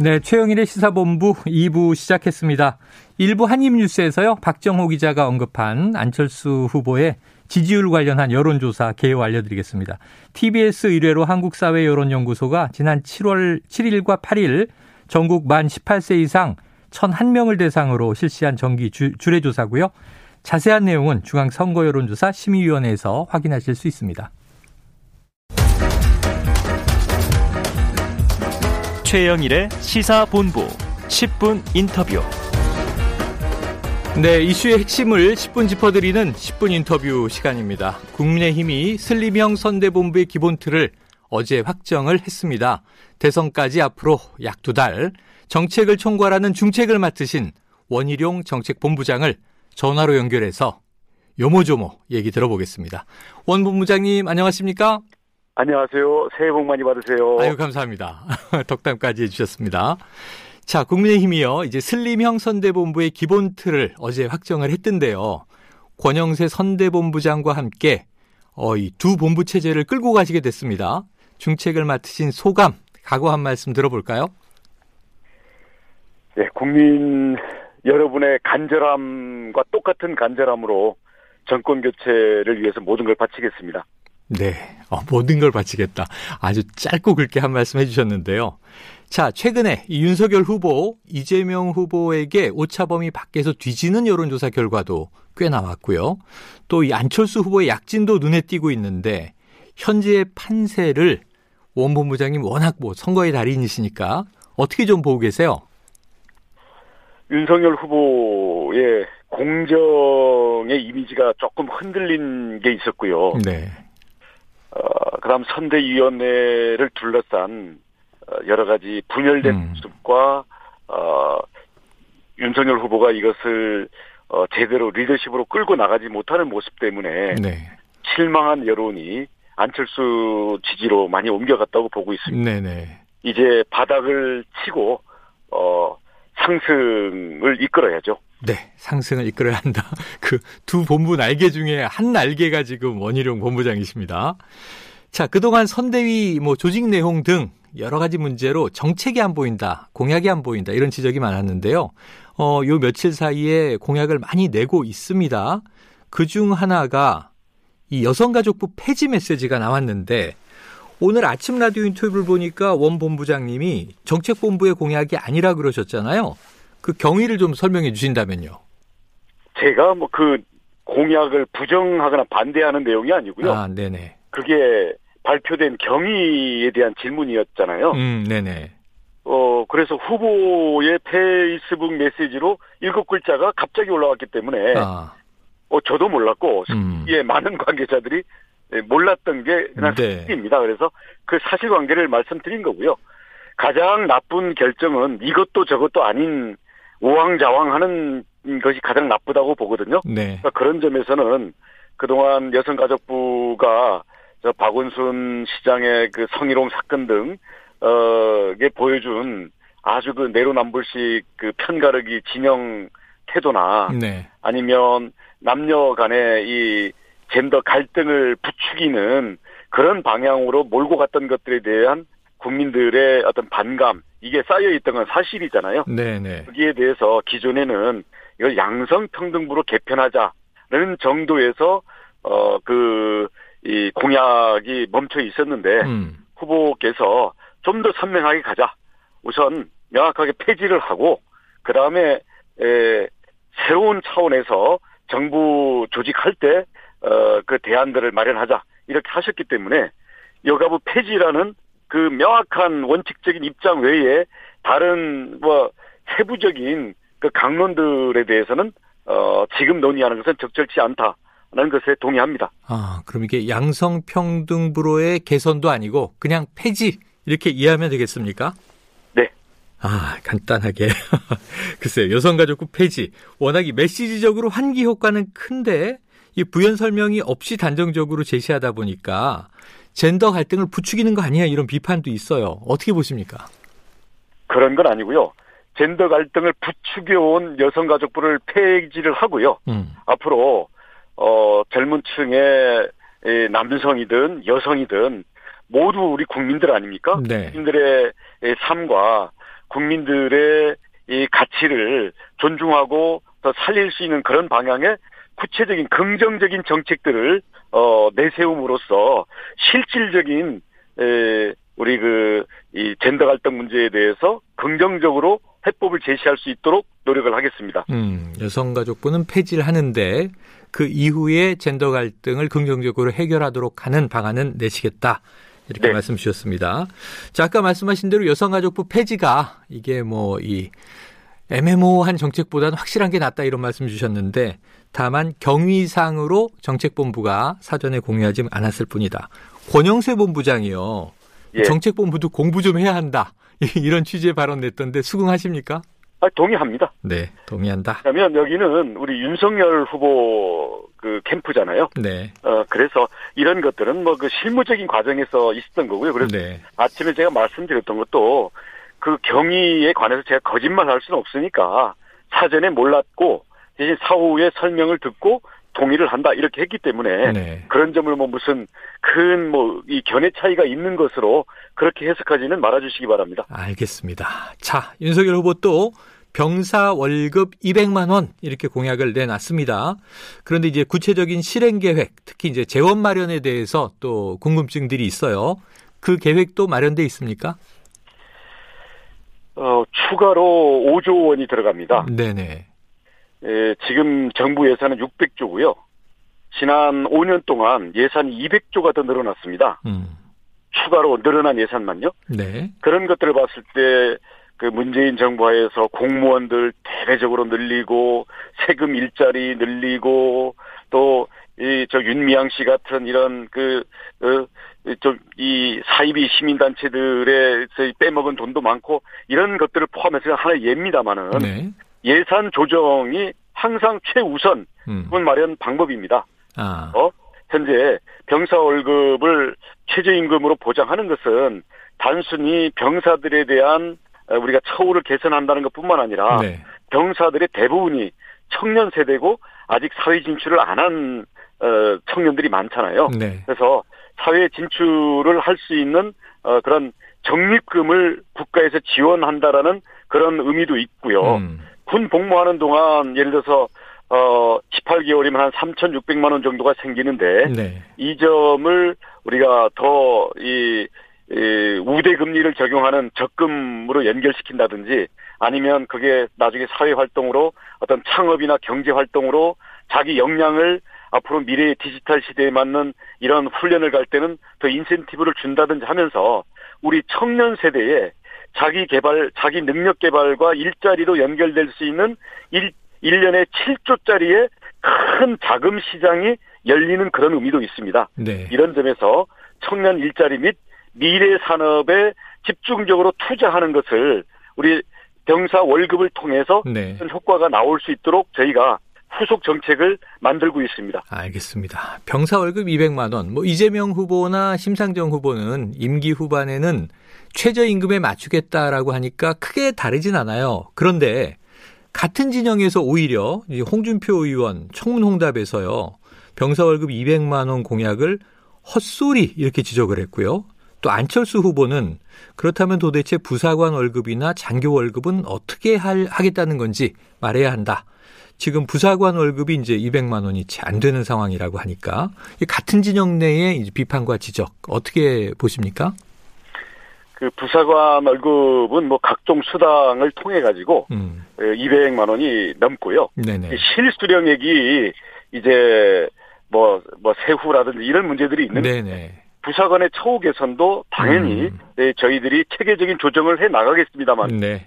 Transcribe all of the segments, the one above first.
네, 최영일의 시사본부 2부 시작했습니다. 일부 한입뉴스에서요, 박정호 기자가 언급한 안철수 후보의 지지율 관련한 여론조사 개요 알려드리겠습니다. TBS 의뢰로 한국사회여론연구소가 지난 7월 7일과 8일 전국 만 18세 이상 1001명을 대상으로 실시한 정기 주례조사고요. 자세한 내용은 중앙선거여론조사 심의위원회에서 확인하실 수 있습니다. 최영일의 시사본부 10분 인터뷰. 네, 이슈의 핵심을 10분 짚어드리는 10분 인터뷰 시간입니다. 국민의힘이 슬림형 선대본부의 기본 틀을 어제 확정을 했습니다. 대선까지 앞으로 약 두 달 정책을 총괄하는 중책을 맡으신 원희룡 정책본부장을 전화로 연결해서 요모조모 얘기 들어보겠습니다. 원 본부장님 안녕하십니까? 안녕하세요. 새해 복 많이 받으세요. 아유, 감사합니다. 덕담까지 해주셨습니다. 자, 국민의힘이요. 이제 슬림형 선대본부의 기본 틀을 어제 확정을 했던데요. 권영세 선대본부장과 함께 어, 이 두 본부 체제를 끌고 가시게 됐습니다. 중책을 맡으신 소감, 각오 한 말씀 들어볼까요? 네, 국민 여러분의 간절함과 똑같은 간절함으로 정권 교체를 위해서 모든 걸 바치겠습니다. 네, 어, 모든 걸 바치겠다. 아주 짧고 굵게 한 말씀 해주셨는데요. 자, 최근에 이 윤석열 후보, 이재명 후보에게 오차범위 밖에서 뒤지는 여론조사 결과도 꽤 나왔고요. 또 이 안철수 후보의 약진도 눈에 띄고 있는데 현재의 판세를 원 본부장님 워낙 뭐 선거의 달인이시니까 어떻게 좀 보고 계세요? 윤석열 후보의 공정의 이미지가 조금 흔들린 게 있었고요. 네. 어, 그다음 선대위원회를 둘러싼 어, 여러 가지 분열된 음. 모습과 어, 윤석열 후보가 이것을 어, 제대로 리더십으로 끌고 나가지 못하는 모습 때문에 네. 실망한 여론이 안철수 지지로 많이 옮겨갔다고 보고 있습니다. 네네. 이제 바닥을 치고 어, 상승을 이끌어야죠. 네, 상승을 이끌어야 한다. 그 두 본부 날개 중에 한 날개가 지금 원희룡 본부장이십니다. 자, 그동안 선대위 뭐 조직 내용 등 여러 가지 문제로 정책이 안 보인다, 공약이 안 보인다 이런 지적이 많았는데요. 어, 요 며칠 사이에 공약을 많이 내고 있습니다. 그 중 하나가 이 여성가족부 폐지 메시지가 나왔는데 오늘 아침 라디오 인터뷰를 보니까 원 본부장님이 정책본부의 공약이 아니라 그러셨잖아요. 그 경위를 좀 설명해 주신다면요. 제가 뭐 그 공약을 부정하거나 반대하는 내용이 아니고요. 아, 네네. 그게 발표된 경위에 대한 질문이었잖아요. 음, 네네. 어, 그래서 후보의 페이스북 메시지로 일곱 글자가 갑자기 올라왔기 때문에, 아. 어, 저도 몰랐고, 음. 예, 많은 관계자들이 몰랐던 게 그냥 네. 사실입니다. 그래서 그 사실관계를 말씀드린 거고요. 가장 나쁜 결정은 이것도 저것도 아닌 우왕좌왕하는 것이 가장 나쁘다고 보거든요. 네. 그러니까 그런 점에서는 그동안 여성가족부가 저 박원순 시장의 그 성희롱 사건 등, 어, 게 보여준 아주 그 내로남불식 그 편가르기 진영 태도나 네. 아니면 남녀 간의 이 젠더 갈등을 부추기는 그런 방향으로 몰고 갔던 것들에 대한 국민들의 어떤 반감 이게 쌓여 있던 건 사실이잖아요. 네네. 거기에 대해서 기존에는 이걸 양성 평등부로 개편하자는 정도에서 어 그 이 공약이 멈춰 있었는데 음. 후보께서 좀 더 선명하게 가자. 우선 명확하게 폐지를 하고 그 다음에 새로운 차원에서 정부 조직할 때 어, 그 대안들을 마련하자 이렇게 하셨기 때문에 여가부 폐지라는 그 명확한 원칙적인 입장 외에 다른 뭐 세부적인 그 강론들에 대해서는 어, 지금 논의하는 것은 적절치 않다는 것에 동의합니다. 아, 그럼 이게 양성평등부로의 개선도 아니고 그냥 폐지 이렇게 이해하면 되겠습니까? 네. 아, 간단하게. 글쎄요, 여성가족부 폐지. 워낙 이 메시지적으로 환기 효과는 큰데 이 부연 설명이 없이 단정적으로 제시하다 보니까 젠더 갈등을 부추기는 거 아니야 이런 비판도 있어요. 어떻게 보십니까? 그런 건 아니고요. 젠더 갈등을 부추겨온 여성가족부를 폐지를 하고요. 음. 앞으로 어 젊은 층의 남성이든 여성이든 모두 우리 국민들 아닙니까? 네. 국민들의 삶과 국민들의 이 가치를 존중하고 더 살릴 수 있는 그런 방향의 구체적인 긍정적인 정책들을 어 내세움으로써 실질적인 에 우리 그 이 젠더 갈등 문제에 대해서 긍정적으로 해법을 제시할 수 있도록 노력을 하겠습니다. 음, 여성가족부는 폐지를 하는데 그 이후에 젠더 갈등을 긍정적으로 해결하도록 하는 방안은 내시겠다. 이렇게 네. 말씀 주셨습니다. 자, 아까 말씀하신 대로 여성가족부 폐지가 이게 뭐 이 애매모호한 정책보다는 확실한 게 낫다 이런 말씀 주셨는데 다만 경위상으로 정책본부가 사전에 공유하지 않았을 뿐이다. 권영세 본부장이요. 예. 정책본부도 공부 좀 해야 한다. 이런 취지의 발언 냈던데 수긍하십니까? 아, 동의합니다. 네, 동의한다. 그러면 여기는 우리 윤석열 후보 그 캠프잖아요. 네. 어 그래서 이런 것들은 뭐 그 실무적인 과정에서 있었던 거고요. 그래서 네. 아침에 제가 말씀드렸던 것도 그 경위에 관해서 제가 거짓말할 수는 없으니까 사전에 몰랐고 대신 사후에 설명을 듣고 동의를 한다 이렇게 했기 때문에 네. 그런 점을 뭐 무슨 큰 뭐 이 견해 차이가 있는 것으로 그렇게 해석하지는 말아주시기 바랍니다. 알겠습니다. 자 윤석열 후보 또 병사 월급 200만 원 이렇게 공약을 내놨습니다. 그런데 이제 구체적인 실행 계획, 특히 이제 재원 마련에 대해서 또 궁금증들이 있어요. 그 계획도 마련돼 있습니까? 어, 추가로 5조 원이 들어갑니다. 네네. 예, 지금 정부 예산은 600조고요. 지난 5년 동안 예산이 200조가 더 늘어났습니다. 음. 추가로 늘어난 예산만요. 네. 그런 것들을 봤을 때 그 문재인 정부 하에서 공무원들 대대적으로 늘리고 세금 일자리 늘리고 또 이 저 윤미향 씨 같은 이런 그 좀이 어, 사이비 시민단체들의 빼먹은 돈도 많고 이런 것들을 포함해서 하나의 예입니다만은 네. 예산 조정이 항상 최우선 음. 마련 방법입니다. 아. 어? 현재 병사 월급을 최저임금으로 보장하는 것은 단순히 병사들에 대한 어, 우리가 처우를 개선한다는 것뿐만 아니라 네. 병사들의 대부분이 청년 세대고 아직 사회 진출을 안한 어, 청년들이 많잖아요. 네. 그래서 사회 진출을 할 수 있는 어, 그런 적립금을 국가에서 지원한다라는 그런 의미도 있고요. 음. 군 복무하는 동안 예를 들어서 어 18개월이면 한 3,600만 원 정도가 생기는데 네. 이 점을 우리가 더이 이 우대 금리를 적용하는 적금으로 연결시킨다든지 아니면 그게 나중에 사회 활동으로 어떤 창업이나 경제 활동으로 자기 역량을 앞으로 미래의 디지털 시대에 맞는 이런 훈련을 갈 때는 더 인센티브를 준다든지 하면서 우리 청년 세대에 자기 개발, 자기 능력 개발과 일자리로 연결될 수 있는 1, 1년에 7조짜리의 큰 자금 시장이 열리는 그런 의미도 있습니다. 네. 이런 점에서 청년 일자리 및 미래 산업에 집중적으로 투자하는 것을 우리 병사 월급을 통해서 네. 효과가 나올 수 있도록 저희가 후속 정책을 만들고 있습니다. 알겠습니다. 병사 월급 200만 원. 뭐 이재명 후보나 심상정 후보는 임기 후반에는 최저임금에 맞추겠다라고 하니까 크게 다르진 않아요. 그런데 같은 진영에서 오히려 홍준표 의원 청문홍답에서요. 병사 월급 200만 원 공약을 헛소리 이렇게 지적을 했고요. 또 안철수 후보는 그렇다면 도대체 부사관 월급이나 장교 월급은 어떻게 할, 하겠다는 건지 말해야 한다. 지금 부사관 월급이 이제 200만 원이 채 안 되는 상황이라고 하니까 같은 진영 내의 비판과 지적 어떻게 보십니까? 그 부사관 월급은 뭐 각종 수당을 통해 가지고 음. 200만 원이 넘고요. 네네. 실수령액이 이제 뭐뭐 뭐 세후라든지 이런 문제들이 있는데 네네. 부사관의 처우 개선도 당연히 음. 네, 저희들이 체계적인 조정을 해 나가겠습니다만 네.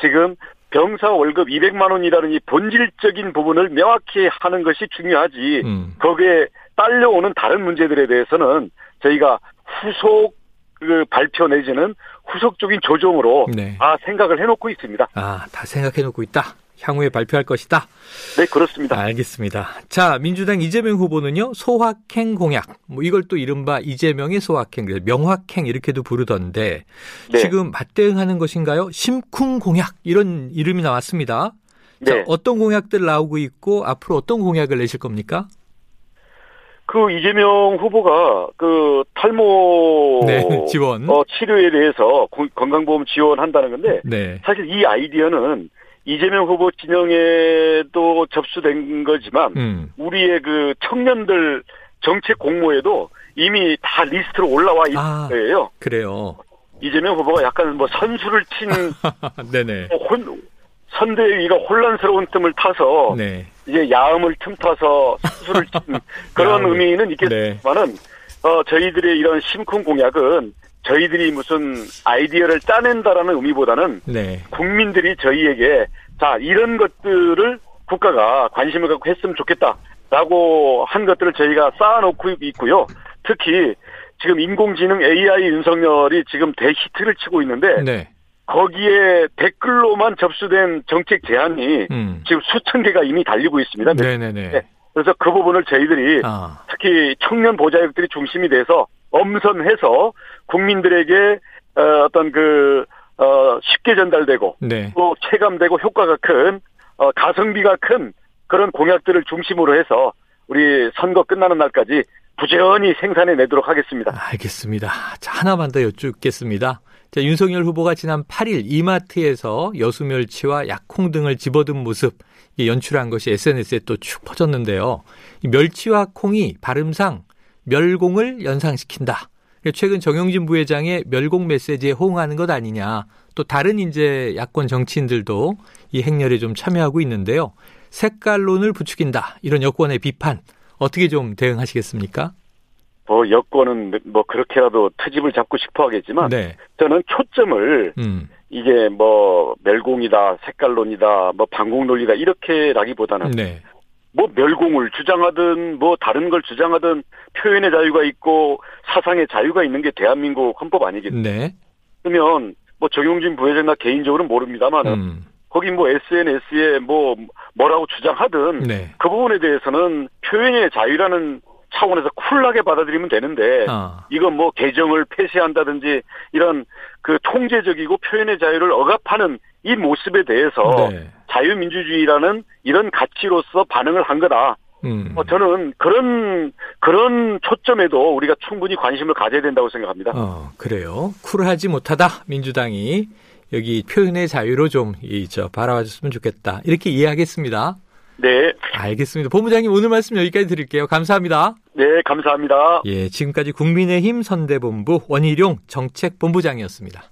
지금 병사 월급 200만 원이라는 이 본질적인 부분을 명확히 하는 것이 중요하지 음. 거기에 딸려오는 다른 문제들에 대해서는 저희가 후속 그 발표 내지는 후속적인 조정으로 네. 아 생각을 해놓고 있습니다. 아 다 생각해놓고 있다. 향후에 발표할 것이다. 네, 그렇습니다. 알겠습니다. 자, 민주당 이재명 후보는요, 소확행 공약, 뭐 이걸 또 이른바 이재명의 소확행, 명확행 이렇게도 부르던데, 네. 지금 맞대응하는 것인가요? 심쿵 공약, 이런 이름이 나왔습니다. 네. 자, 어떤 공약들 나오고 있고, 앞으로 어떤 공약을 내실 겁니까? 그그 이재명 후보가 그 탈모 네, 지원 어, 치료에 대해서 건강보험 지원한다는 건데 네. 사실 이 아이디어는 이재명 후보 진영에도 접수된 거지만 음. 우리의 그 청년들 정책 공모에도 이미 다 리스트로 올라와 있는 아, 거예요. 그래요. 이재명 후보가 약간 뭐 선수를 친 네네. 뭐 혼, 선대위가 혼란스러운 틈을 타서 네. 이제 야음을 틈타서 선수를 친 그런 의미는 있겠지만은 네. 어, 저희들의 이런 심쿵 공약은 저희들이 무슨 아이디어를 짜낸다라는 의미보다는 네. 국민들이 저희에게 자 이런 것들을 국가가 관심을 갖고 했으면 좋겠다라고 한 것들을 저희가 쌓아놓고 있고요. 특히 지금 인공지능 AI 윤석열이 지금 대히트를 치고 있는데 네. 거기에 댓글로만 접수된 정책 제안이 음. 지금 수천 개가 이미 달리고 있습니다. 네네네. 네. 그래서 그 부분을 저희들이 아. 특히 청년 보좌역들이 중심이 돼서 엄선해서 국민들에게 어, 어떤 그 어, 쉽게 전달되고 네. 또 체감되고 효과가 큰 어, 가성비가 큰 그런 공약들을 중심으로 해서 우리 선거 끝나는 날까지 부지런히 생산해 내도록 하겠습니다. 알겠습니다. 자, 하나만 더 여쭙겠습니다. 자, 윤석열 후보가 지난 8일 이마트에서 여수멸치와 약콩 등을 집어든 모습 연출한 것이 SNS에 또쭉 퍼졌는데요. 멸치와 콩이 발음상 멸공을 연상시킨다. 최근 정영진 부회장의 멸공 메시지에 호응하는 것 아니냐. 또 다른 이제 야권 정치인들도 이 행렬에 좀 참여하고 있는데요. 색깔론을 부추긴다. 이런 여권의 비판 어떻게 좀 대응하시겠습니까? 뭐 여권은 뭐 그렇게라도 트집을 잡고 싶어 하겠지만 네. 저는 초점을 음. 이게 뭐 멸공이다, 색깔론이다, 뭐 반공 논리다 이렇게라기보다는 네. 뭐 멸공을 주장하든 뭐 다른 걸 주장하든 표현의 자유가 있고 사상의 자유가 있는 게 대한민국 헌법 아니겠습니까? 네. 그러면 뭐 정용진 부회장나 개인적으로는 모릅니다만은 음. 거기 뭐 SNS에 뭐 뭐라고 주장하든 네. 그 부분에 대해서는 표현의 자유라는 차원에서 쿨하게 받아들이면 되는데 어. 이건 뭐 개정을 폐쇄한다든지 이런 그 통제적이고 표현의 자유를 억압하는 이 모습에 대해서 네. 자유민주주의라는 이런 가치로서 반응을 한 거다. 음. 어, 저는 그런 그런 초점에도 우리가 충분히 관심을 가져야 된다고 생각합니다. 어, 그래요. 쿨하지 못하다 민주당이 여기 표현의 자유로 좀 이저 바라봐줬으면 좋겠다. 이렇게 이해하겠습니다. 네. 알겠습니다. 본부장님 오늘 말씀 여기까지 드릴게요. 감사합니다. 네, 감사합니다. 예, 지금까지 국민의힘 선대본부 원희룡 정책본부장이었습니다.